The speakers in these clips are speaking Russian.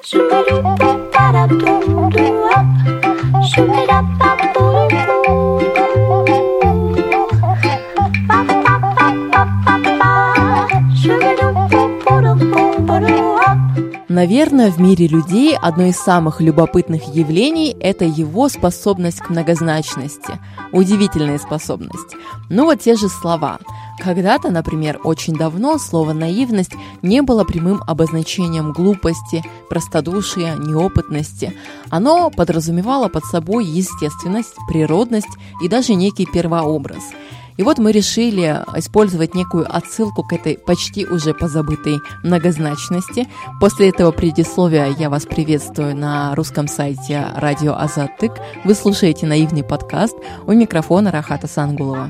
Super. Наверное, в мире людей одно из самых любопытных явлений – это его способность к многозначности. Удивительная способность. Ну вот те же слова. Когда-то, например, очень давно слово «наивность» не было прямым обозначением глупости, простодушия, неопытности. Оно подразумевало под собой естественность, природность и даже некий первообраз – и вот мы решили использовать некую отсылку к этой почти уже позабытой многозначности. После этого предисловия я вас приветствую на русском сайте радио Азатык. Вы слушаете наивный подкаст. У микрофона Рахата Сангулова.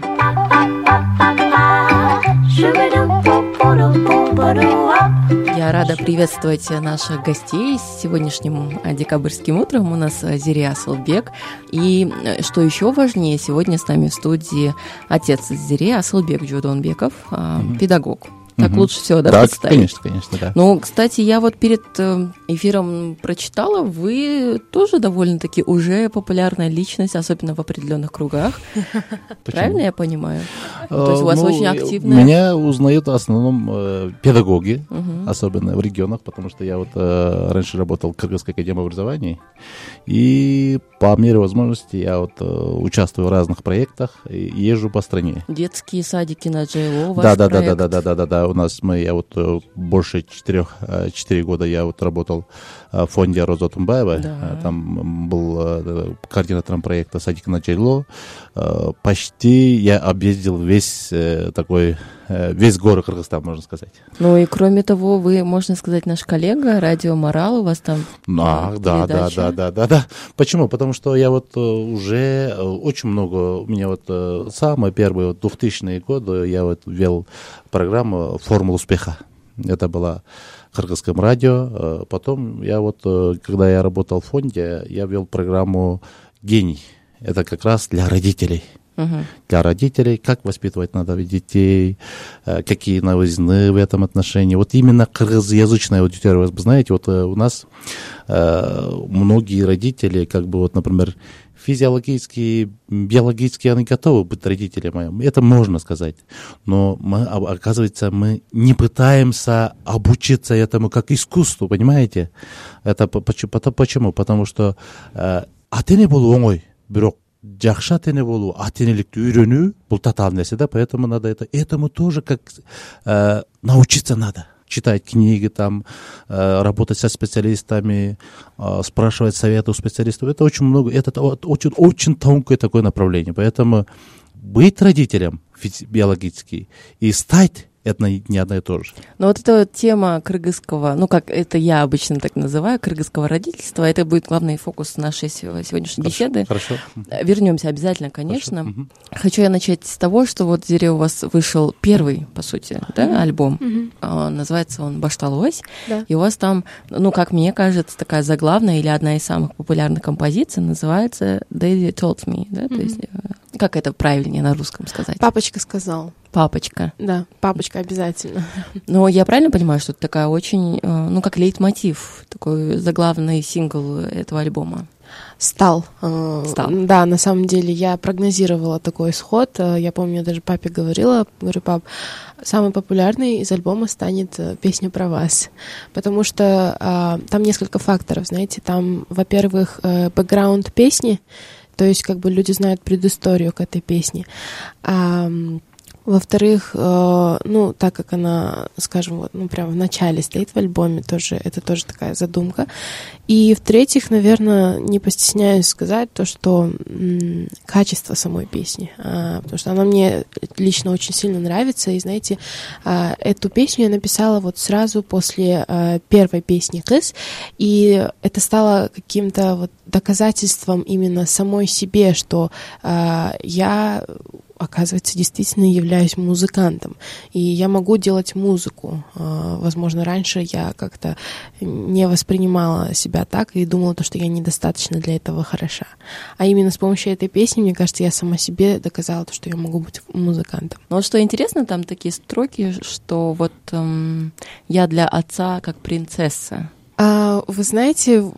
Я рада приветствовать наших гостей с сегодняшним декабрьским утром. У нас Зирия Асылбек. И что еще важнее, сегодня с нами в студии отец Зирия Асылбек Джудонбеков, mm-hmm. педагог. Так угу. лучше всего, да, да представить? конечно, конечно, да. Ну, кстати, я вот перед э, эфиром прочитала, вы тоже довольно-таки уже популярная личность, особенно в определенных кругах. Правильно я понимаю? То есть у вас ну, очень активная... Меня узнают в основном э, педагоги, особенно в регионах, потому что я вот э, раньше работал в Кыргызской академии образования, и по мере возможности я вот участвую в разных проектах и езжу по стране. Детские садики на Джейло, да, да, да, да, да, да, да, да, да, у нас мы, я вот э, больше четырех, э, четыре года я вот работал э, в фонде Роза Тумбаева, да. там был координатором проекта «Садик на Джейло». Почти я объездил весь такой весь город Кыргызстан, можно сказать. Ну и кроме того, вы, можно сказать, наш коллега, радио Морал, у вас там а, да, да, да, да, да, да. Почему? Потому что я вот уже очень много, у меня вот самые первые вот, 2000-е годы я вот вел программу «Формула успеха». Это была в Кыргызском радио. Э, потом я вот, э, когда я работал в фонде, я вел программу «Гений». Это как раз для родителей. Uh-huh. Для родителей, как воспитывать надо детей, э, какие новизны в этом отношении. Вот именно кыргызязычная аудитория, вы знаете, вот у нас многие родители, как бы вот, например, физиологически, биологически они готовы быть родителями. Это можно сказать. Но мы, оказывается, мы не пытаемся обучиться этому как искусству, понимаете? Это почему? Потому что ата эне болуу оңой бирок жақсы ата эне болуу ата энеликти үйрөнүү бул татаал нерсе да поэтому надо это этому тоже как э, научиться надо читать книги, там, э, работать со специалистами, э, спрашивать советы у специалистов. Это очень много, это очень, очень тонкое такое направление. Поэтому быть родителем биологически и стать это не одно и то же. Но вот эта вот тема кыргызского, ну как это я обычно так называю, кыргызского родительства, это будет главный фокус нашей сегодняшней хорошо, беседы. Хорошо. Вернемся обязательно, конечно. Хорошо. Хочу я начать с того, что вот Зире у вас вышел первый, по сути, да, альбом. Угу. Называется он «Башталось». Да. И у вас там, ну как мне кажется, такая заглавная или одна из самых популярных композиций называется «Daddy Told Me», да, угу. то есть э, как это правильнее на русском сказать? Папочка сказал. Папочка. Да, папочка обязательно. Но я правильно понимаю, что это такая очень, э, ну, как лейтмотив, такой заглавный сингл этого альбома? Стал. Э, Стал. Да, на самом деле я прогнозировала такой исход. Э, я помню, я даже папе говорила, говорю, пап, самый популярный из альбома станет песня про вас. Потому что там несколько факторов, знаете, там, во-первых, бэкграунд песни, то есть как бы люди знают предысторию к этой песне. А, во-вторых, э, ну, так как она, скажем, вот, ну, прямо в начале стоит в альбоме, тоже, это тоже такая задумка. И в-третьих, наверное, не постесняюсь сказать то, что м, качество самой песни, а, потому что она мне лично очень сильно нравится. И, знаете, а, эту песню я написала вот сразу после а, первой песни «Кыс», и это стало каким-то вот доказательством именно самой себе, что а, я оказывается, действительно являюсь музыкантом. И я могу делать музыку. А, возможно, раньше я как-то не воспринимала себя так и думала, то, что я недостаточно для этого хороша. А именно с помощью этой песни, мне кажется, я сама себе доказала, то, что я могу быть музыкантом. Но вот что интересно, там такие строки, что вот эм, я для отца как принцесса. А, вы знаете,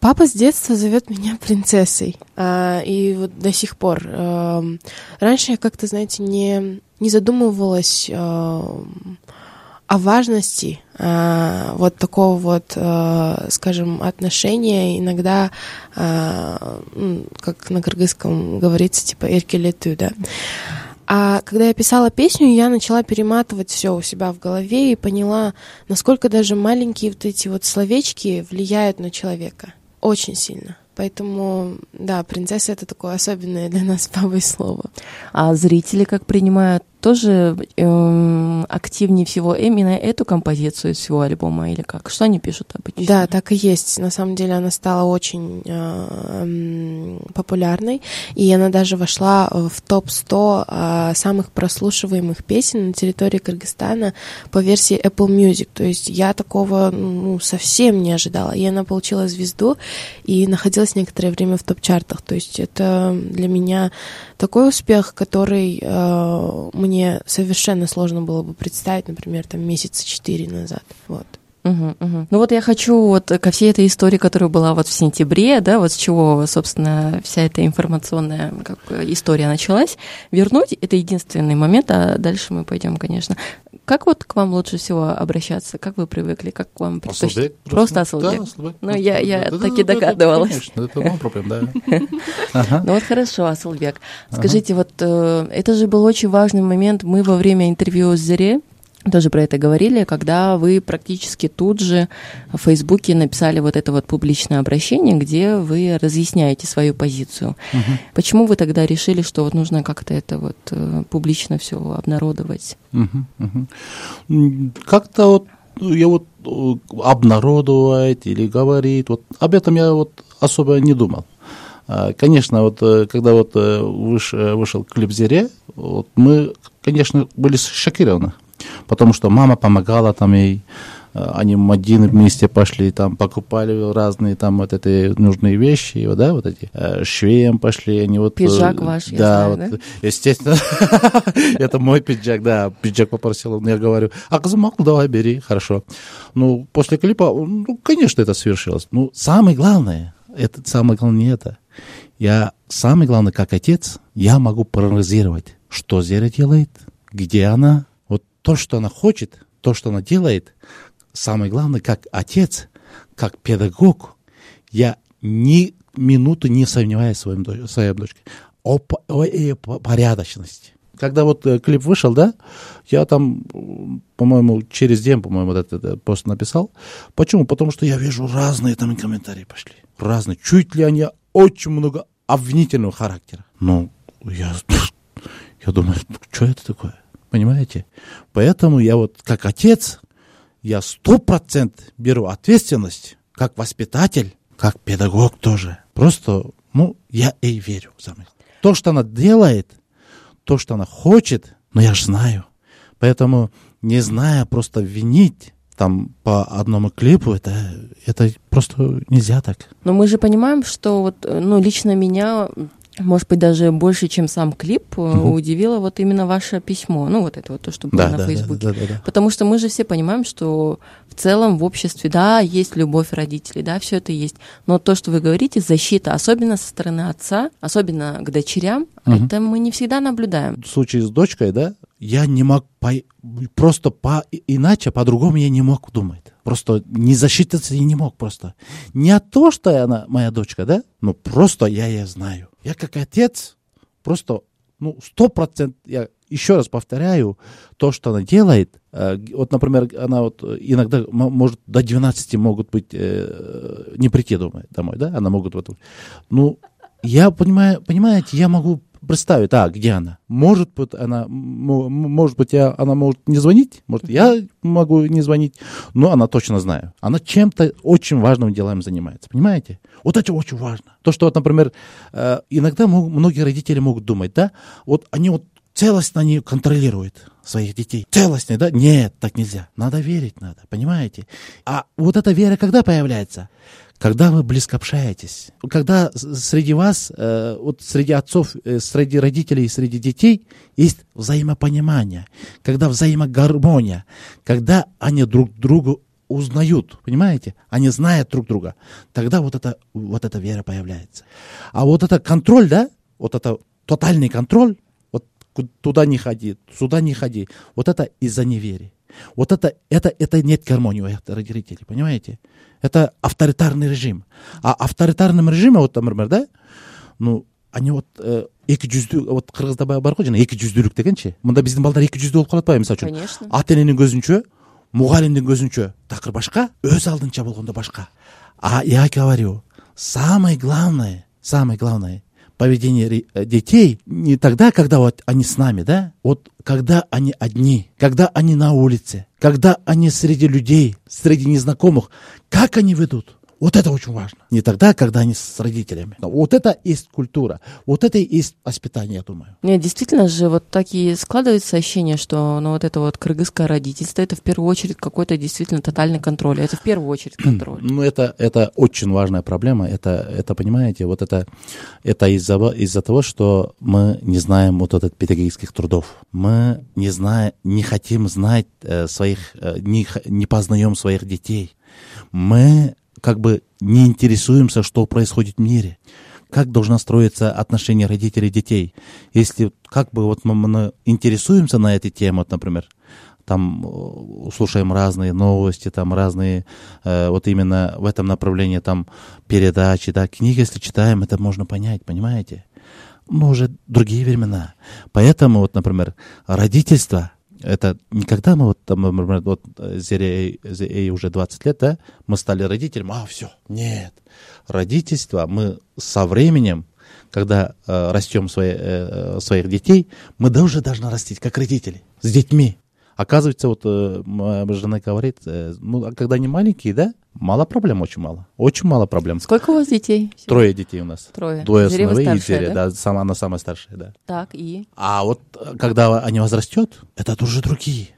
папа с детства зовет меня принцессой. А, и вот до сих пор. Раньше я как-то, знаете, не, не задумывалась о важности а, вот такого вот, а, скажем, отношения. Иногда, а, как на кыргызском говорится, типа «эркелету», да. А когда я писала песню, я начала перематывать все у себя в голове и поняла, насколько даже маленькие вот эти вот словечки влияют на человека. Очень сильно. Поэтому, да, принцесса это такое особенное для нас папой слово. А зрители как принимают тоже э, активнее всего именно эту композицию из всего альбома или как? Что они пишут обычно? Да, так и есть. На самом деле она стала очень э, популярной, и она даже вошла в топ-100 э, самых прослушиваемых песен на территории Кыргызстана по версии Apple Music. То есть я такого ну, совсем не ожидала. И она получила звезду и находилась некоторое время в топ-чартах. То есть это для меня такой успех, который э, мне совершенно сложно было бы представить, например, там месяца четыре назад. Вот. Угу, угу. Ну вот я хочу вот ко всей этой истории, которая была вот в сентябре, да, вот с чего, собственно, вся эта информационная как, история началась, вернуть. Это единственный момент, а дальше мы пойдем, конечно. Как вот к вам лучше всего обращаться? Как вы привыкли? Как к вам предпочитаете? Просто Асулбек? Да, Ну, я, я да, таки да, догадывалась. Конечно, это no проблем, да. Ну вот хорошо, Асулбек. Скажите, вот э, это же был очень важный момент. Мы во время интервью с Зере тоже про это говорили, когда вы практически тут же в Фейсбуке написали вот это вот публичное обращение, где вы разъясняете свою позицию. Угу. Почему вы тогда решили, что вот нужно как-то это вот э, публично все обнародовать? Угу, угу. Как-то вот я вот э, обнародовать или говорить, вот об этом я вот особо не думал. А, конечно, вот э, когда вот вышел, вышел клип «Зере», вот мы, конечно, были шокированы потому что мама помогала там ей, э, они один вместе пошли, там покупали разные там вот эти нужные вещи, вот, да, вот эти э, швеем пошли, они вот... Пиджак ваш, да, я знаю, вот, да? естественно, это мой пиджак, да, пиджак попросил, я говорю, а Казумак, давай бери, хорошо. Ну, после клипа, ну, конечно, это свершилось. Ну, самое главное, это самое главное не это. Я, самое главное, как отец, я могу проанализировать, что Зера делает, где она, то, что она хочет, то, что она делает, самое главное, как отец, как педагог, я ни минуту не сомневаюсь в своем, своей дочке о, о, о порядочности. Когда вот э, клип вышел, да, я там, по-моему, через день, по-моему, этот, этот пост написал. Почему? Потому что я вижу разные там комментарии пошли. Разные. Чуть ли они очень много обвинительного характера. Ну, я, я думаю, что это такое? Понимаете? Поэтому я вот как отец, я сто процентов беру ответственность, как воспитатель, как педагог тоже. Просто, ну, я ей верю. То, что она делает, то, что она хочет, но я же знаю. Поэтому, не зная, просто винить там по одному клипу, это, это просто нельзя так. Но мы же понимаем, что вот, ну, лично меня может быть, даже больше, чем сам клип, угу. удивило вот именно ваше письмо, ну, вот это вот то, что было да, на да, Фейсбуке. Да, да, да, да. Потому что мы же все понимаем, что в целом в обществе, да, есть любовь родителей, да, все это есть. Но то, что вы говорите, защита, особенно со стороны отца, особенно к дочерям, угу. это мы не всегда наблюдаем. В случае с дочкой, да, я не мог по, просто по иначе, по-другому я не мог думать. Просто не защититься я не мог просто. Не от того, что она моя дочка, да, но просто я ее знаю. Я как отец просто, ну, сто процентов, я еще раз повторяю, то, что она делает, э, вот, например, она вот иногда, может, до 12 могут быть, э, не прийти домой, домой, да, она могут вот, ну, я понимаю, понимаете, я могу представить, а, где она? Может быть, она, может быть, я, она может не звонить, может, я могу не звонить, но она точно знаю. Она чем-то очень важным делом занимается, понимаете? Вот это очень важно. То, что, вот, например, э, иногда многие родители могут думать, да, вот они вот целостно они контролируют своих детей. Целостно, да? Нет, так нельзя. Надо верить надо, понимаете? А вот эта вера когда появляется? Когда вы близко общаетесь, когда среди вас, э, вот среди отцов, э, среди родителей, среди детей есть взаимопонимание, когда взаимогармония, когда они друг другу узнают, понимаете? Они знают друг друга. Тогда вот это, вот эта вера появляется. А вот это контроль, да, вот это тотальный контроль, вот туда не ходи, сюда не ходи, вот это из-за неверия. Вот это, это, это нет гармонии у родителей, понимаете? Это авторитарный режим. А авторитарным режимом, вот, например, да, ну, они вот э, екі жүзді вот қырғызда бар ғой жаңағы екі жүзділік деген ше мында біздің балдар екі жүзді болып қалады ба мысалы үшін конечно ата ененің көзінше мұғалімнің көзінше тақыр башқа өз алдынша болғанда башқа а я говорю самое главное самое главное поведение э, детей не тогда, когда вот они с нами, да, вот когда они одни, когда они на улице, когда они среди людей, среди незнакомых, как они ведут, вот это очень важно. Не тогда, когда они с родителями. Вот это есть культура. Вот это и есть воспитание, я думаю. Нет, действительно же, вот так и складывается ощущение, что ну, вот это вот кыргызское родительство, это в первую очередь какой-то действительно тотальный контроль. Это в первую очередь контроль. Ну, это, это очень важная проблема. Это, это понимаете, вот это, это из-за из того, что мы не знаем вот этот педагогических трудов. Мы не знаем, не хотим знать э, своих, э, не, не познаем своих детей. Мы как бы не интересуемся, что происходит в мире. Как должна строиться отношение родителей и детей. Если как бы вот мы интересуемся на эти темы, вот, например, там э, слушаем разные новости, там разные, э, вот именно в этом направлении там передачи, да, книги, если читаем, это можно понять, понимаете? Но уже другие времена. Поэтому вот, например, родительство – это никогда мы вот там, например, вот Зере уже 20 лет, да, мы стали родителями, а все, нет. Родительство мы со временем, когда э, растем свои, э, э своих детей, мы тоже должны растить как родители, с детьми. Оказывается, вот э, моя жена говорит, э, ну, а когда они маленькие, да, мало проблем, очень мало. Очень мало проблем. Сколько у вас детей? Трое детей у нас. Трое. Двое сыновей и Зеря, да? да, сама, она самая старшая, да. Так, и? А вот э, когда они возрастет, это тоже другие.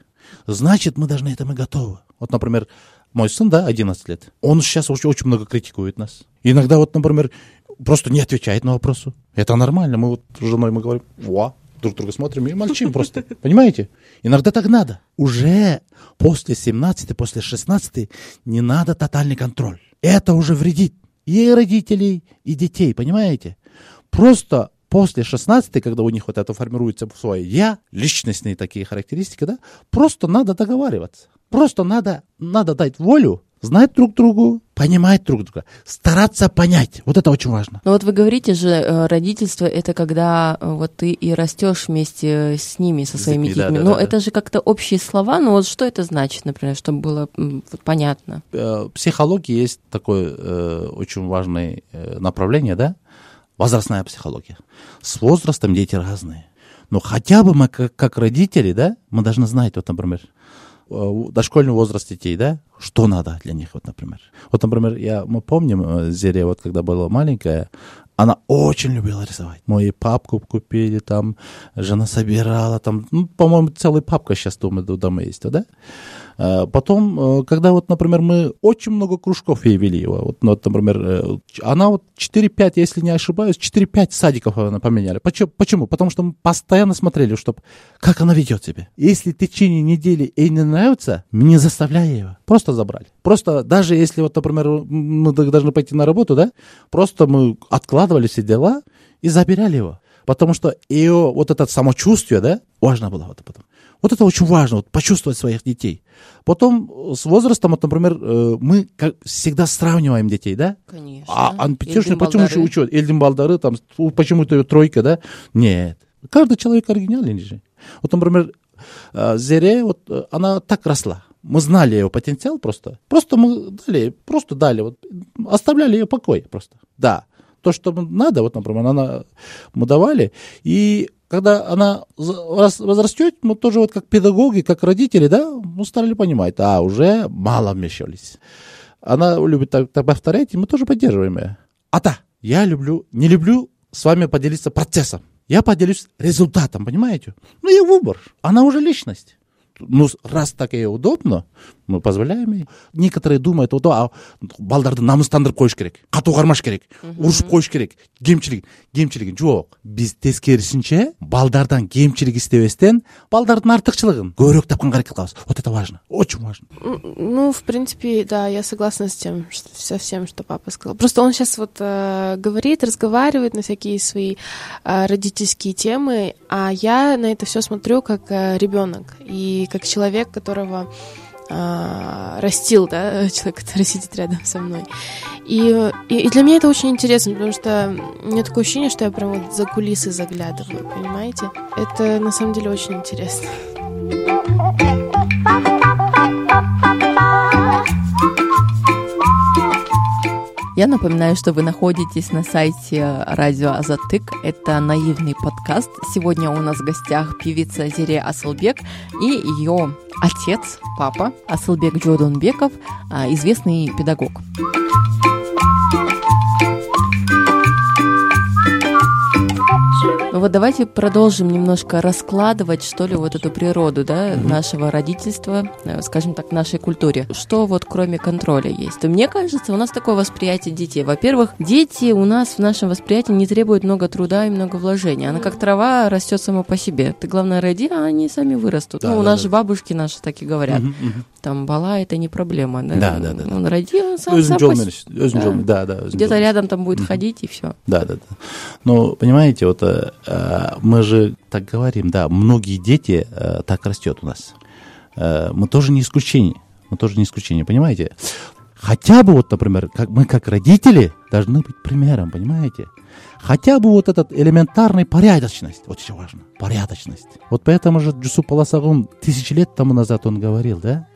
Значит, мы должны этому готовы. Вот, например, мой сын, да, 11 лет, он сейчас очень, очень много критикует нас. Иногда вот, например, просто не отвечает на вопросы. Это нормально. Мы вот с женой мы говорим, во, друг друга смотрим и молчим просто. Понимаете? Иногда так надо. Уже после 17, после 16 не надо тотальный контроль. Это уже вредит и родителей, и детей, понимаете? Просто после 16, когда у них вот это формируется в свое «я», личностные такие характеристики, да, просто надо договариваться. Просто надо, надо дать волю знать друг другу, понимать друг друга, стараться понять. Вот это очень важно. Ну вот вы говорите же, э, родительство это когда э, вот ты и растешь вместе с ними, со своими детьми. Да, да, но да, это да. же как-то общие слова, но вот что это значит, например, чтобы было понятно? В э, психологии есть такое э, очень важное направление, да? Возрастная психология. С возрастом дети разные. Но хотя бы мы как, как родители, да, мы должны знать, вот, например, дошкольный возраст детей, да, что надо для них, вот, например. Вот, например, я, мы помним, э, Зерия, вот, когда была маленькая, она очень любила рисовать. Ей папку купили, там, жена собирала, там, ну, по-моему, целая папка сейчас дома, дома есть, да? Э, потом, э, когда вот, например, мы очень много кружков ей вели, вот, ну, вот например, э, она вот 4-5, если не ошибаюсь, 4-5 садиков она поменяли. Почему? Почему? Потому что мы постоянно смотрели, чтобы, как она ведет себя. Если в течение недели ей не нравится, не заставляй ее. Просто забрали. Просто даже если, вот, например, мы должны пойти на работу, да, просто мы откладывали все дела и забирали его. Потому что ее вот это самочувствие, да, важно было вот потом. Вот это очень важно, вот, почувствовать своих детей. Потом э, с возрастом, вот, например, э, мы как всегда сравниваем детей, да? Конечно. А, а пятерочный почему еще учет? Эльдин Балдары, там, почему-то тройка, да? Нет. Каждый человек оригинален же. Вот, например, э, Зере, вот, она так росла. Мы знали ее потенциал просто. Просто мы дали, просто дали, вот, оставляли ее покой просто. Да. То, что надо, вот, например, она, мы давали, и когда она возрастет, мы тоже вот как педагоги, как родители, да, мы стали понимать, а, уже мало вмещались. Она любит так, так повторять, и мы тоже поддерживаем ее. А да, я люблю, не люблю с вами поделиться процессом. Я поделюсь результатом, понимаете? Ну, и выбор. Она уже личность. Ну, раз так ей удобно, мы позволяем некоторые думают вот а балдарды намыстандырып коюш керек катуу кармаш керек урушуп коюш керек кемчилик кемчилигин жок биз тескерисинче балдардан кемчилик издебестен балдардын артыкчылыгын көбүрөөк тапканга аракет кылабыз вот это важно очень важно. Ну в принципе да я согласна с тем что, со всем что папа сказал. Просто он сейчас вот э, говорит разговаривает на всякие свои э, родительские темы а я на это все смотрю как э, ребенок и как человек которого а, растил, да, человек, который сидит рядом со мной. И, и, и для меня это очень интересно, потому что у меня такое ощущение, что я прям вот за кулисы заглядываю, понимаете? Это на самом деле очень интересно. Я напоминаю, что вы находитесь на сайте радио Азатык. Это наивный подкаст. Сегодня у нас в гостях певица Зире Асылбек и ее отец, папа Асылбек Джодонбеков, а, известный педагог. Ну вот давайте продолжим немножко раскладывать, что ли, вот эту природу, да, mm-hmm. нашего родительства, э, скажем так, нашей культуре. Что вот кроме контроля есть? То мне кажется, у нас такое восприятие детей. Во-первых, дети у нас в нашем восприятии не требуют много труда и много вложений. Она как трава растет само по себе. Ты, главное, роди, а они сами вырастут. Да, ну, да, у нас да. же бабушки наши так и говорят. Mm-hmm, mm-hmm. Там бала это не проблема. Да, да, да. да он роди, он сам, сам по... да. да, да, Где-то рядом там будет mm-hmm. ходить и все. Да, да, да. Ну, понимаете, вот Э, мы же так говорим, да, многие дети э, так растет у нас. Э, мы тоже не исключение. Мы тоже не исключение, понимаете? Хотя бы вот, например, как мы как родители должны быть примером, понимаете? Хотя бы вот этот элементарный порядочность, вот очень важно, порядочность. Вот поэтому же Джусуп Паласагун тысячи лет тому назад он говорил, да?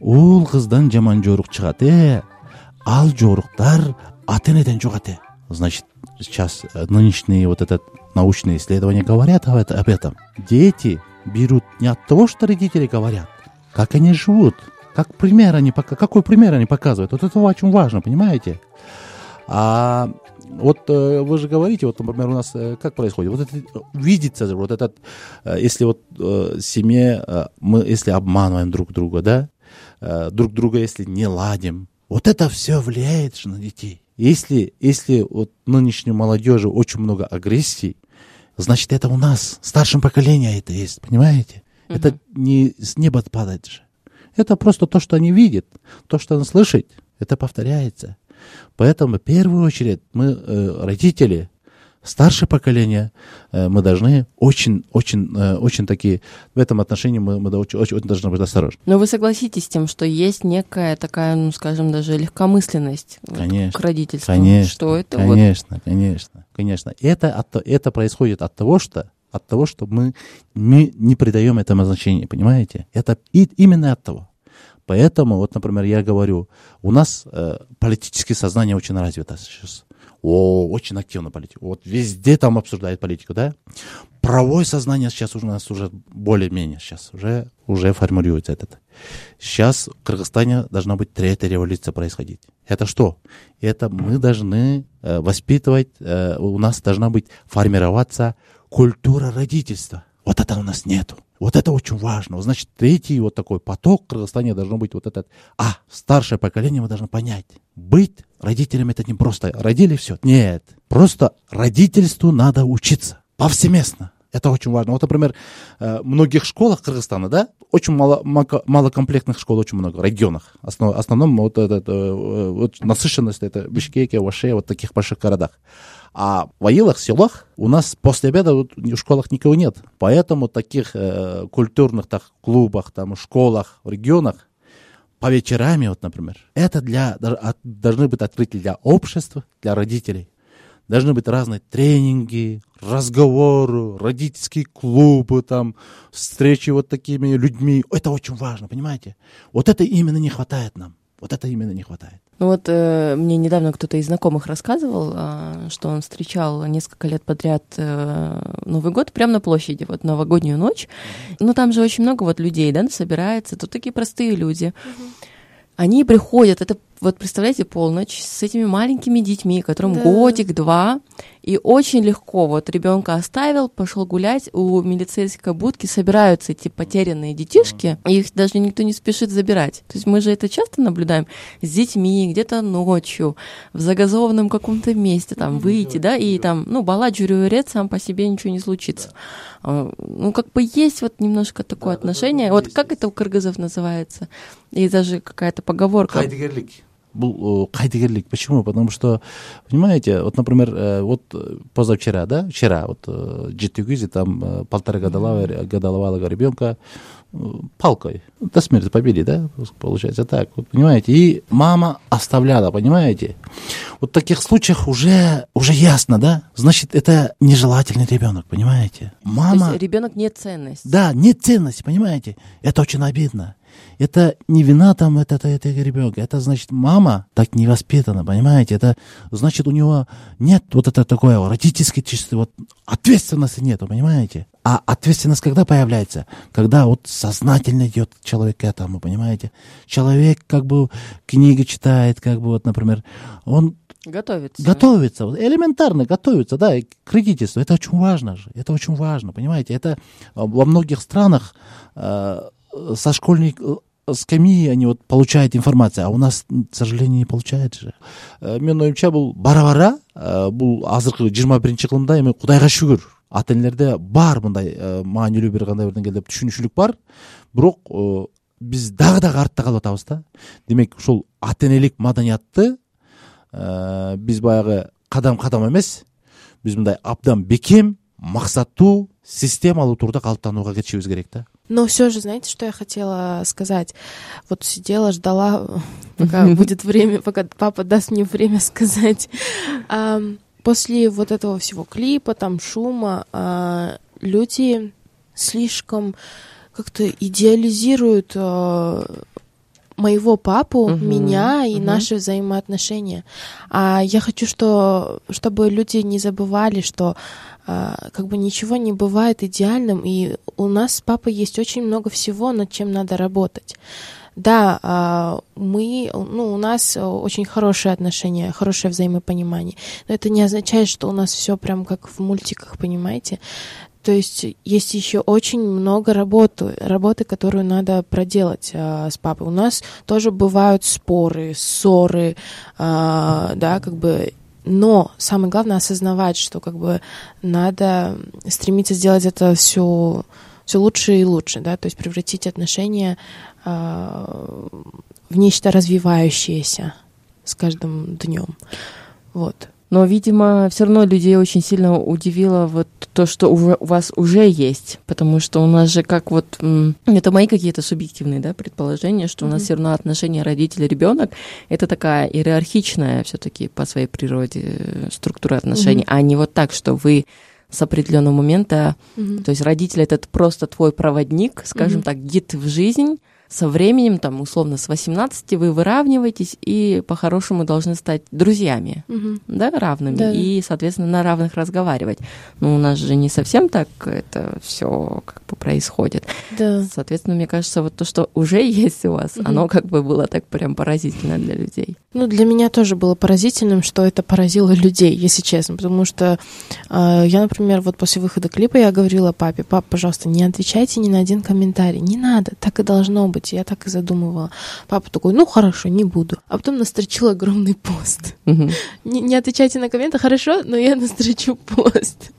Ул кыздан жаман жорук чыгат, э, ал жоруктар ата энеден э. Значит, сейчас нынешние вот этот научные исследования говорят об этом. Дети берут не от того, что родители говорят, как они живут, как пример они, какой пример они показывают. Вот это очень важно, понимаете? А вот э, вы же говорите, вот, например, у нас э, как происходит? Вот это видится вот этот, э, если вот семье мы, если обманываем друг друга, да, друг друга, если не ладим, вот это все влияет же на детей. Если, если вот нынешней молодежи очень много агрессии, значит, это у нас, старшем поколении это есть, понимаете? Угу. Это не с неба падает же. Это просто то, что они видят, то, что они слышат, это повторяется. Поэтому в первую очередь мы, э, родители, старшее поколение, э, мы должны очень, очень, э, очень такие, в этом отношении мы, мы очень, очень, очень должны быть осторожны. Но вы согласитесь с тем, что есть некая такая, ну, скажем, даже легкомысленность конечно, вот, к родительству? Конечно, что это конечно, вот... конечно, конечно. Это, от, это происходит от того, что от того, что мы, мы не придаем этому значения, понимаете? Это и, именно от того. Поэтому, вот, например, я говорю, у нас э, политическое сознание очень развито сейчас. О, очень активно политику. Вот везде там обсуждают политику, да? Правое сознание сейчас у нас уже более-менее сейчас уже, уже формируется этот. Сейчас в Кыргызстане должна быть третья революция происходить. Это что? Это мы должны э, воспитывать, э, у нас должна быть формироваться культура родительства. Вот это у нас нету. Вот это очень важно. Значит, третий вот такой поток в Кыргызстане должно быть вот этот. А, старшее поколение мы должны понять. Быть родителем это не просто родили все. Нет. Просто родительству надо учиться. Повсеместно. Это очень важно. Вот, например, в многих школах Кыргызстана, да, очень мало, малокомплектных школ, очень много, в регионах. Основ, основном вот, этот, вот насыщенность, это Бишкеке, Ваше, вот таких больших городах. А в аилах, селах у нас после обеда вот, в школах никого нет. Поэтому в таких э, культурных так, клубах, там, школах, в регионах по вечерами, вот, например, это для, должны быть открыты для общества, для родителей. Должны быть разные тренинги, разговоры, родительские клубы, там, встречи вот такими людьми. Это очень важно, понимаете? Вот это именно не хватает нам. Вот это именно не хватает. Ну вот э, мне недавно кто-то из знакомых рассказывал, э, что он встречал несколько лет подряд э, Новый год прямо на площади, вот новогоднюю ночь. Ну там же очень много вот людей, да, собирается, тут такие простые люди. Они приходят, это вот представляете, полночь с этими маленькими детьми, которым да. годик-два, и очень легко вот ребенка оставил, пошел гулять, у милицейской будки собираются эти потерянные детишки, и их даже никто не спешит забирать. То есть мы же это часто наблюдаем с детьми где-то ночью, в загазованном каком-то месте, там, выйти, да, и там, ну, балач сам по себе ничего не случится. А, ну, как бы есть вот немножко такое отношение. Вот как это у кыргызов называется? И даже какая-то поговорка был кайдыгерлик. Почему? Потому что, понимаете, вот, например, э, вот позавчера, да, вчера, вот Джитюгизи, там полтора годовалого ребенка палкой. До смерти побили, да, получается так, вот, понимаете, и мама оставляла, понимаете, вот в таких случаях уже, уже ясно, да, значит, это нежелательный ребенок, понимаете, мама... То есть ребенок не ценность. Да, не ценность, понимаете, это очень обидно, это не вина там этого, этого ребенка, это значит мама так не воспитана, понимаете? Это значит у него нет вот это такое родительское чувство, вот ответственности нету, понимаете? А ответственность когда появляется? Когда вот сознательно идет человек к этому, понимаете? Человек как бы книги читает, как бы вот, например, он Готовится. Готовится. Элементарно готовится, да, к родительству. Это очень важно же. Это очень важно, понимаете? Это во многих странах э, со школьник э, скамьи они вот получают информацию, а у нас, к сожалению, не получает же. Мен оюмча бул бара бара бул азыркы жыйырма биринчи кылымда эми кудайга шүгүр ата энелерде бар мындай маанилүү бир кандай бирдеңе деп түшүнүчүлүк бар. Бирок биз дагы дагы артта калып атабыз да. Демек ушул ата энелик маданиятты биз баягы кадам кадам эмес биз мындай абдан бекем максаттуу системалуу турда калыптанууга кетишибиз керек да но все же, знаете, что я хотела сказать? Вот сидела, ждала, пока будет время, пока папа даст мне время сказать. После вот этого всего клипа, там шума, а, люди слишком как-то идеализируют а, моего папу, uh-huh, меня и uh-huh. наши взаимоотношения. А я хочу, что, чтобы люди не забывали, что как бы ничего не бывает идеальным, и у нас с папой есть очень много всего, над чем надо работать. Да, а, мы, ну, у нас очень хорошие отношения, хорошее взаимопонимание, но это не означает, что у нас все прям как в мультиках, понимаете? То есть есть еще очень много работы, работы, которую надо проделать а, с папой. У нас тоже бывают споры, ссоры, а, да, как бы. Но самое главное осознавать, что как бы надо стремиться сделать это все все лучше и лучше, да, то есть превратить отношения а, в нечто развивающееся с каждым днем. Вот. Но, видимо, все равно людей очень сильно удивило вот то, что у вас уже есть, потому что у нас же как вот это мои какие-то субъективные да, предположения, что mm-hmm. у нас все равно отношения родитель-ребенок это такая иерархичная все-таки по своей природе структура отношений, mm-hmm. а не вот так, что вы с определенного момента, mm-hmm. то есть родитель это просто твой проводник, скажем mm-hmm. так, гид в жизнь, со временем, там, условно, с 18 вы выравниваетесь и по-хорошему должны стать друзьями, угу. да, равными, да. и, соответственно, на равных разговаривать. Но у нас же не совсем так это все как бы происходит. Да. Соответственно, мне кажется, вот то, что уже есть у вас, угу. оно как бы было так прям поразительно для людей. Ну, для меня тоже было поразительным, что это поразило людей, если честно, потому что э, я, например, вот после выхода клипа я говорила папе, пап, пожалуйста, не отвечайте ни на один комментарий, не надо, так и должно быть быть. Я так и задумывала. Папа такой, ну хорошо, не буду. А потом настрочил огромный пост. Угу. Не, не отвечайте на комменты, хорошо, но я настрочу пост.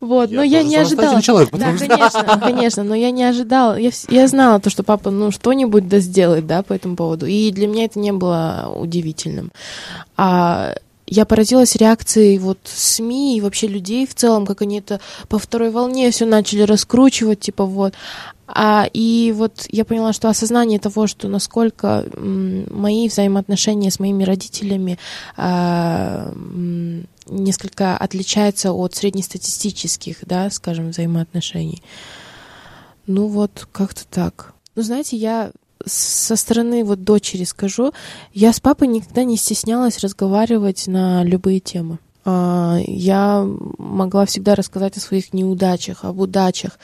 Вот, я но я не ожидала. Человек, да, что... конечно, конечно, но я не ожидала. Я, я знала то, что папа, ну, что-нибудь да сделает, да, по этому поводу. И для меня это не было удивительным. А я поразилась реакцией вот СМИ и вообще людей в целом, как они это по второй волне все начали раскручивать, типа вот. А, и вот я поняла, что осознание того, что насколько мои взаимоотношения с моими родителями а, несколько отличаются от среднестатистических, да, скажем, взаимоотношений. Ну вот, как-то так. Ну, знаете, я со стороны вот дочери скажу, я с папой никогда не стеснялась разговаривать на любые темы я могла всегда рассказать о своих неудачах, об удачах,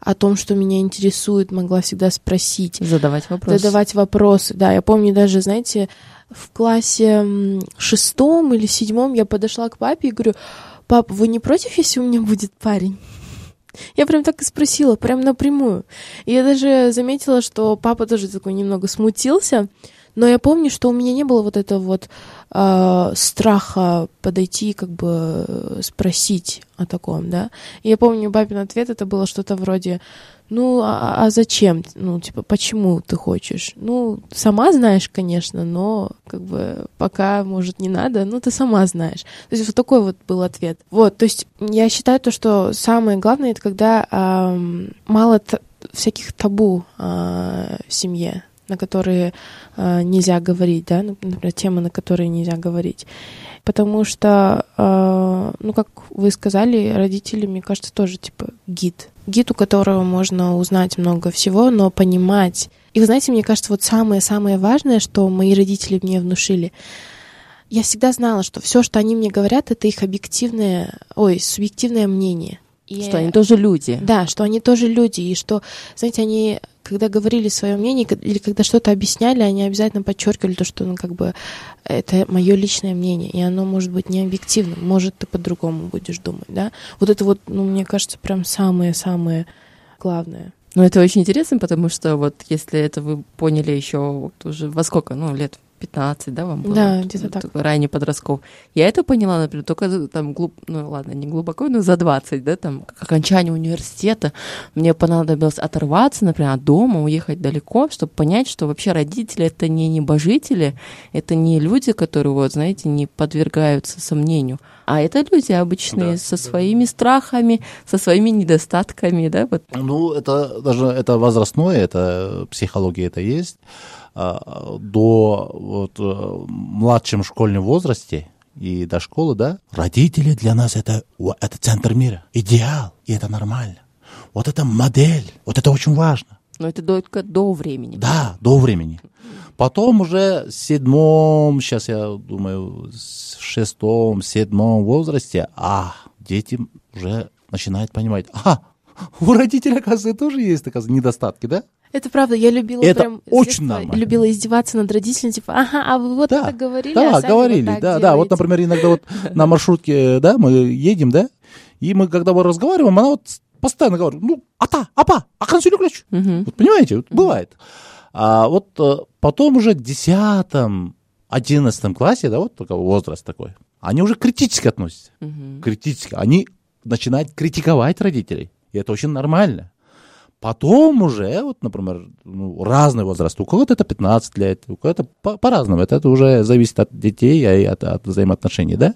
о том, что меня интересует, могла всегда спросить. Задавать вопросы. Задавать вопросы, да. Я помню даже, знаете, в классе шестом или седьмом я подошла к папе и говорю, пап, вы не против, если у меня будет парень? Я прям так и спросила, прям напрямую. И я даже заметила, что папа тоже такой немного смутился, но я помню, что у меня не было вот этого вот э, страха подойти и как бы спросить о таком, да. И я помню, папин ответ это было что-то вроде, ну, а, а зачем? Ну, типа, почему ты хочешь? Ну, сама знаешь, конечно, но как бы пока, может, не надо, ну, ты сама знаешь. То есть вот такой вот был ответ. Вот, то есть я считаю то, что самое главное, это когда э, мало всяких табу э, в семье на которые э, нельзя говорить, да, например, темы, на которые нельзя говорить. Потому что, э, ну, как вы сказали, родители, мне кажется, тоже типа гид. Гид, у которого можно узнать много всего, но понимать. И вы знаете, мне кажется, вот самое-самое важное, что мои родители мне внушили, я всегда знала, что все, что они мне говорят, это их объективное, ой, субъективное мнение. И, что они тоже люди. Да, что они тоже люди, и что, знаете, они когда говорили свое мнение или когда что-то объясняли, они обязательно подчеркивали то, что ну, как бы это мое личное мнение, и оно может быть не объективным, может ты по-другому будешь думать, да. Вот это вот, ну, мне кажется, прям самое-самое главное. Ну, это очень интересно, потому что вот если это вы поняли еще вот уже во сколько, ну, лет 15, да, вам было? Да, где-то так. Ранее подростков. Я это поняла, например, только там, глуб... ну ладно, не глубоко, но за 20, да, там, к окончанию университета мне понадобилось оторваться, например, от дома, уехать далеко, чтобы понять, что вообще родители — это не небожители, это не люди, которые, вот, знаете, не подвергаются сомнению, а это люди обычные, да, со да. своими страхами, со своими недостатками, да, вот. Ну, это даже, это возрастное, это психология это есть, до вот, э, младшем школьном возрасте и до школы, да, родители для нас это, это центр мира, идеал, и это нормально. Вот это модель, вот это очень важно. Но это только до времени. Да, до времени. Потом уже в седьмом, сейчас я думаю, в шестом, седьмом возрасте, а, дети уже начинают понимать, а, у родителей, оказывается, тоже есть, оказывается, недостатки, да? Это правда, я любила это прям очень нормально. любила издеваться над родителями, типа, ага, а вы вот да, это говорили, да, а говорили, вот да, делаете. да. Вот, например, иногда вот на маршрутке, да, мы едем, да, и мы когда мы разговариваем, она вот постоянно говорит, ну, ата, апа, а консюлю ключ. Вот понимаете, вот бывает. А вот э, потом уже в десятом, одиннадцатом классе, да, вот только возраст такой, они уже критически относятся. Критически. Они начинают критиковать родителей. И это очень нормально. Потом уже, вот, например, ну, разный возраст. У кого-то это 15 лет, у кого-то по- по-разному. Это, это уже зависит от детей и от, от взаимоотношений, да?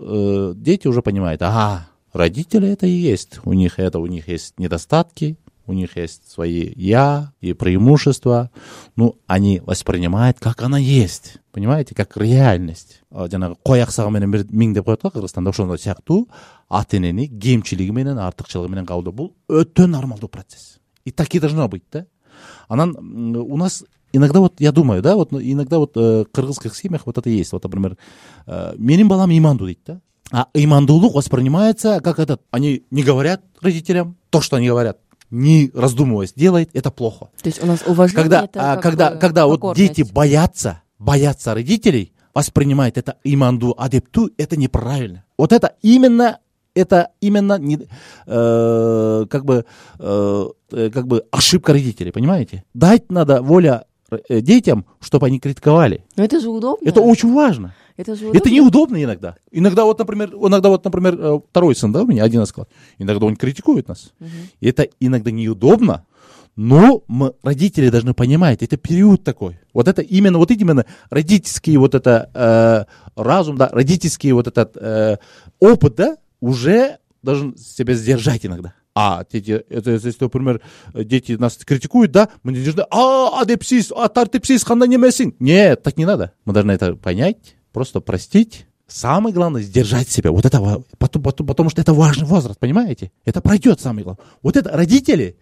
Э, дети уже понимают, ага, родители это и есть. У них это, у них есть недостатки, у них есть свои я и преимущества, ну, они воспринимают, как она есть, понимаете, как реальность. Ата энени кемчилиги менен артыкчылыгы менен кабылдоо бул өтө нормалдуу процесс и так и должно быть да? Анан у нас иногда вот я думаю да вот иногда вот в кыргызских семьях вот это есть. Вот например менин балам имандуу дейт да? А имандуулук воспринимается как этот они не говорят родителям то что они говорят. Не раздумываясь, делает, это плохо. То есть у нас уважение когда, это а, когда, когда вот дети боятся, боятся родителей, воспринимают это иманду адепту, это неправильно. Вот это именно это именно не, э, как бы э, э как бы ошибка родителей, понимаете? Дать надо воля э, детям, чтобы они критиковали. Но это же удобно. Это очень важно. Это, же это неудобно иногда. Иногда вот, например, иногда вот, например, э, второй сын, да, у меня 11 класс, иногда он критикует нас. Угу. И это иногда неудобно, но мы, родители должны понимать, это период такой. Вот это именно, вот именно родительский вот это э, разум, да, родительский вот этот э, опыт, да, уже должен себя сдержать иногда. А дети, это, если, например, дети нас критикуют, да, мы не должны, а, адепсис, а тартепсис, ханда немесин. Нет, так не надо. Мы должны это понять, просто простить. Самое главное сдержать себя. Вот это, потому, потому, потому что это важный возраст, понимаете? Это пройдет самое главное. Вот это родители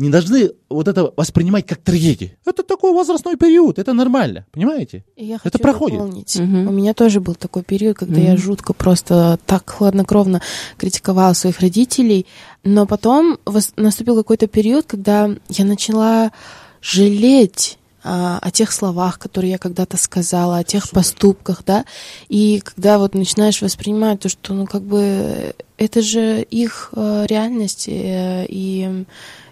не должны вот это воспринимать как трагедию. Это такой возрастной период, это нормально, понимаете? Я это проходит. Дополнить. Угу. У меня тоже был такой период, когда угу. я жутко просто так хладнокровно критиковала своих родителей, но потом наступил какой-то период, когда я начала жалеть а, о тех словах, которые я когда-то сказала, о тех Супер. поступках, да, и когда вот начинаешь воспринимать то, что, ну, как бы, это же их э, реальность, э, и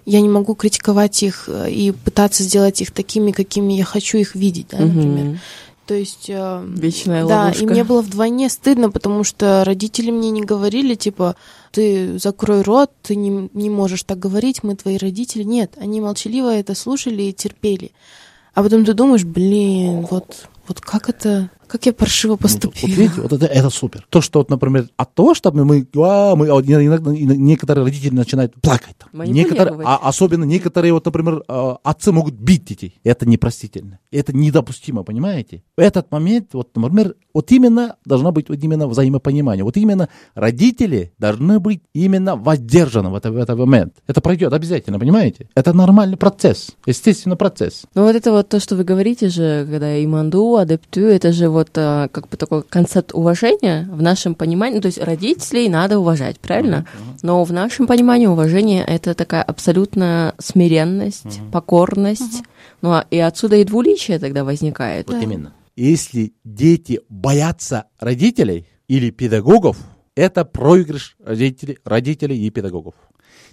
я не могу критиковать их э, и пытаться сделать их такими, какими я хочу их видеть, да, например. Угу. То есть... Э, Вечная да, ловушка. и мне было вдвойне стыдно, потому что родители мне не говорили, типа, ты закрой рот, ты не, не можешь так говорить, мы твои родители. Нет, они молчаливо это слушали и терпели. А потом ты думаешь, блин, вот, вот как это как я паршиво поступила. Вот, вот видите, вот это, это супер. То, что, вот, например, от того, чтобы мы, а, мы а, иногда, некоторые родители начинают плакать. Там. Некоторые, а, особенно некоторые, вот, например, а, отцы могут бить детей. Это непростительно. Это недопустимо, понимаете? В этот момент, вот, например, вот именно должно быть вот именно взаимопонимание. Вот именно родители должны быть именно воздержаны в, это, в этот момент. Это пройдет обязательно, понимаете? Это нормальный процесс, естественный процесс. Ну вот это вот то, что вы говорите же, когда иманду, адепту, это же вот э, как бы такой концепт уважения в нашем понимании. Ну, то есть родителей надо уважать, правильно? Uh-huh. Но в нашем понимании уважение это такая абсолютная смиренность, uh-huh. покорность. Uh-huh. Ну а и отсюда и двуличие тогда возникает. Вот да. именно. Если дети боятся родителей или педагогов, это проигрыш родителей, родителей и педагогов.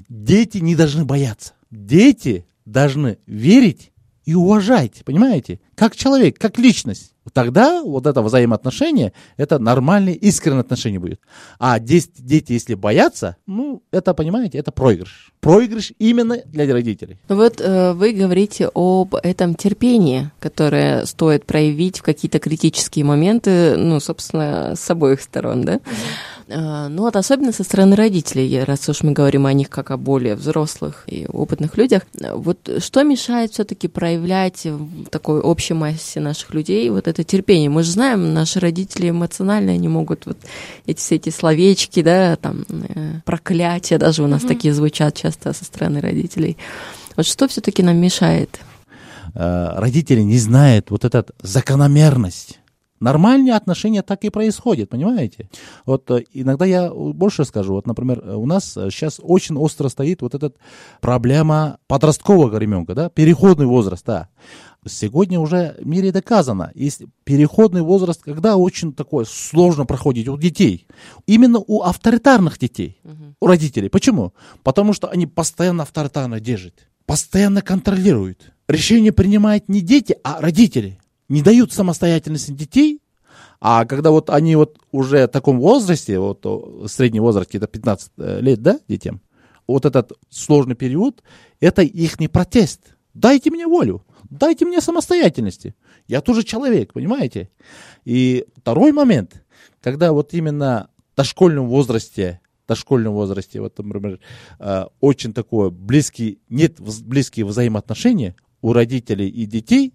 Дети не должны бояться. Дети должны верить и уважать, понимаете? Как человек, как личность. Тогда вот это взаимоотношение, это нормальные, искренние отношения будет. А дети, дети, если боятся, ну, это, понимаете, это проигрыш. Проигрыш именно для родителей. Ну вот э, вы говорите об этом терпении, которое стоит проявить в какие-то критические моменты, ну, собственно, с обоих сторон, да? Mm-hmm. А, ну вот особенно со стороны родителей, раз уж мы говорим о них как о более взрослых и опытных людях, вот что мешает все-таки проявлять в такой общей массе наших людей вот это терпение? Мы же знаем, наши родители эмоционально, они могут вот эти все эти словечки, да, там э, проклятия даже у нас mm-hmm. такие звучат часто со стороны родителей. Вот что все-таки нам мешает? Родители не знают вот эту закономерность Нормальные отношения так и происходят, понимаете? Вот э, иногда я больше скажу. Вот, например, у нас сейчас очень остро стоит вот эта проблема подросткового ребенка, да, переходный возраст, да. Сегодня уже в мире доказано, есть переходный возраст, когда очень такое сложно проходит у детей. Именно у авторитарных детей, угу. у родителей. Почему? Потому что они постоянно авторитарно держат, постоянно контролируют. Решение принимают не дети, а родители не дают самостоятельности детей, а когда вот они вот уже в таком возрасте, вот средний возраст где-то 15 э, лет, да, детям, вот этот сложный период, это их не протест. Дайте мне волю, дайте мне самостоятельности. Я тоже человек, понимаете? И второй момент, когда вот именно в дошкольном возрасте, в дошкольном возрасте, вот, например, э, очень такое близкий, нет близкие взаимоотношения у родителей и детей –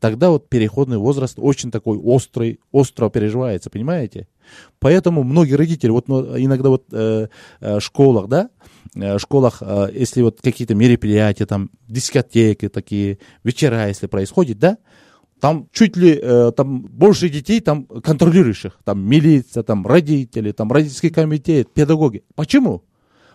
тогда вот переходный возраст очень такой острый, остро переживается, понимаете? Поэтому многие родители, вот ну, иногда вот э, э, школах, да, э, школах, э, если вот какие-то мероприятия, там, дискотеки такие, вечера, если происходит, да, там чуть ли э, там больше детей там контролирующих, там милиция, там родители, там родительский комитет, педагоги. Почему?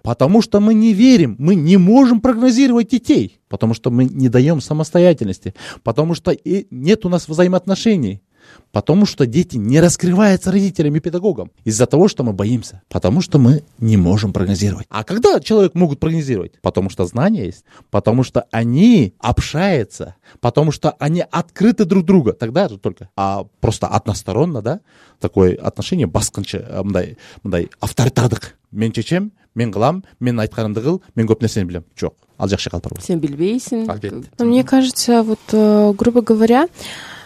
Потому что мы не верим, мы не можем прогнозировать детей, потому что мы не даем самостоятельности, потому что и нет у нас взаимоотношений. Потому что дети не раскрываются родителям и педагогам. Из-за того, что мы боимся. Потому что мы не можем прогнозировать. А когда человек могут прогнозировать? Потому что знания есть. Потому что они общаются. Потому что они открыты друг друга. Тогда же только. А просто односторонно, да? Такое отношение басқыншы мындай мындай авторитардық мен шешем мен қыламын мен айтқанымды қыл мен көп нәрсені білемін жоқ ал жақсы қалып бар сен білбейсің мне кажется вот э, грубо говоря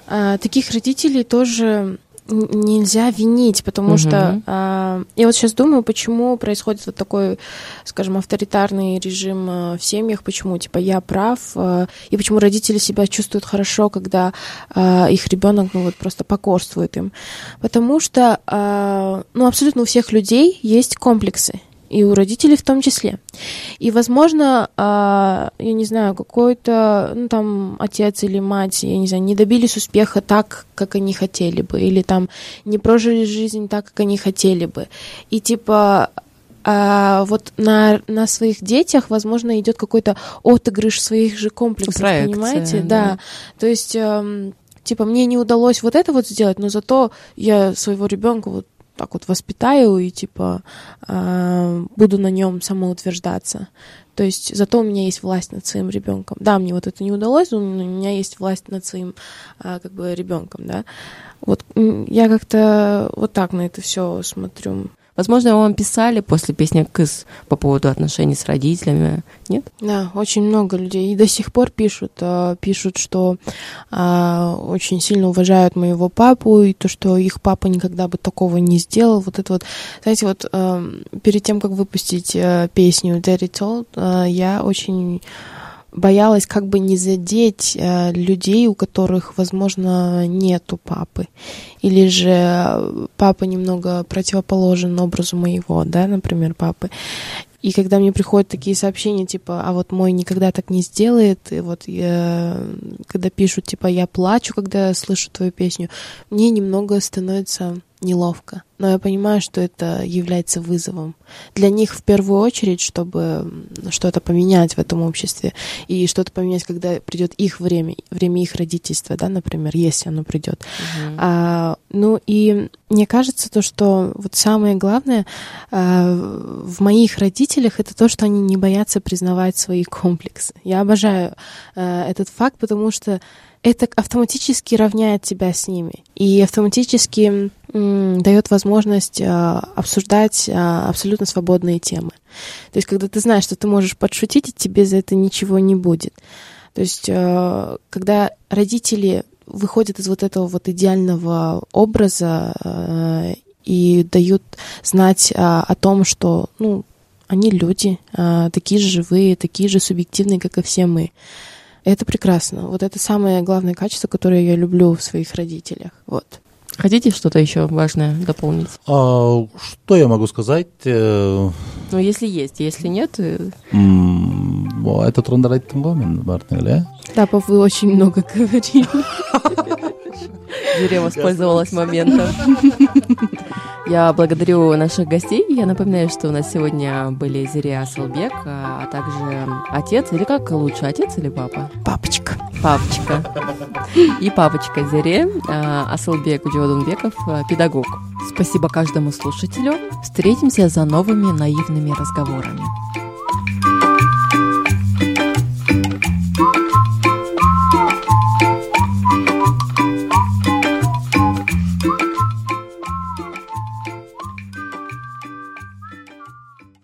э, таких родителей тоже нельзя винить, потому угу. что э, я вот сейчас думаю, почему происходит вот такой, скажем, авторитарный режим э, в семьях, почему типа я прав, э, и почему родители себя чувствуют хорошо, когда э, их ребенок ну, вот просто покорствует им, потому что э, ну абсолютно у всех людей есть комплексы, и у родителей в том числе. И, возможно, я не знаю, какой-то, ну, там, отец или мать, я не знаю, не добились успеха так, как они хотели бы, или там не прожили жизнь так, как они хотели бы. И, типа, а вот на, на своих детях, возможно, идет какой-то отыгрыш своих же комплексов, Проекция, понимаете? Да. да. То есть, эм, типа, мне не удалось вот это вот сделать, но зато я своего ребенка вот так вот воспитаю и типа э, буду на нем самоутверждаться. То есть зато у меня есть власть над своим ребенком. Да, мне вот это не удалось, но у меня есть власть над своим э, как бы ребенком, да. Вот я как-то вот так на это все смотрю. Возможно, вам писали после песни «Кыс» по поводу отношений с родителями, нет? Да, очень много людей. И до сих пор пишут. А, пишут, что а, очень сильно уважают моего папу, и то, что их папа никогда бы такого не сделал. Вот это вот, знаете, вот а, перед тем, как выпустить а, песню «Daddy Told», а, я очень боялась как бы не задеть э, людей, у которых, возможно, нету папы. Или же папа немного противоположен образу моего, да, например, папы. И когда мне приходят такие сообщения, типа, а вот мой никогда так не сделает, и вот я, когда пишут, типа, я плачу, когда слышу твою песню, мне немного становится неловко. Но я понимаю, что это является вызовом. Для них в первую очередь, чтобы что-то поменять в этом обществе. И что-то поменять, когда придет их время, время их родительства, да, например, если оно придет. Uh-huh. А, ну и мне кажется, то, что вот самое главное а, в моих родителях это то, что они не боятся признавать свои комплексы. Я обожаю а, этот факт, потому что это автоматически равняет тебя с ними и автоматически м, дает возможность а, обсуждать а, абсолютно свободные темы. То есть, когда ты знаешь, что ты можешь подшутить, и тебе за это ничего не будет. То есть, а, когда родители выходят из вот этого вот идеального образа а, и дают знать а, о том, что, ну, они люди, а, такие же живые, такие же субъективные, как и все мы. Это прекрасно. Вот это самое главное качество, которое я люблю в своих родителях. Вот. Хотите что-то еще важное дополнить? А, что я могу сказать? Э, ну, если есть, если нет... Э, это трудно гомен, Мартин, Да, пап, вы очень много говорили. Жюри воспользовалась моментом. Я благодарю наших гостей. Я напоминаю, что у нас сегодня были Зирия Асалбек, а также отец, или как лучше, отец или папа? Папочка. Папочка. И папочка Зире а, Асалбек Джодунбеков, а, педагог. Спасибо каждому слушателю. Встретимся за новыми наивными разговорами.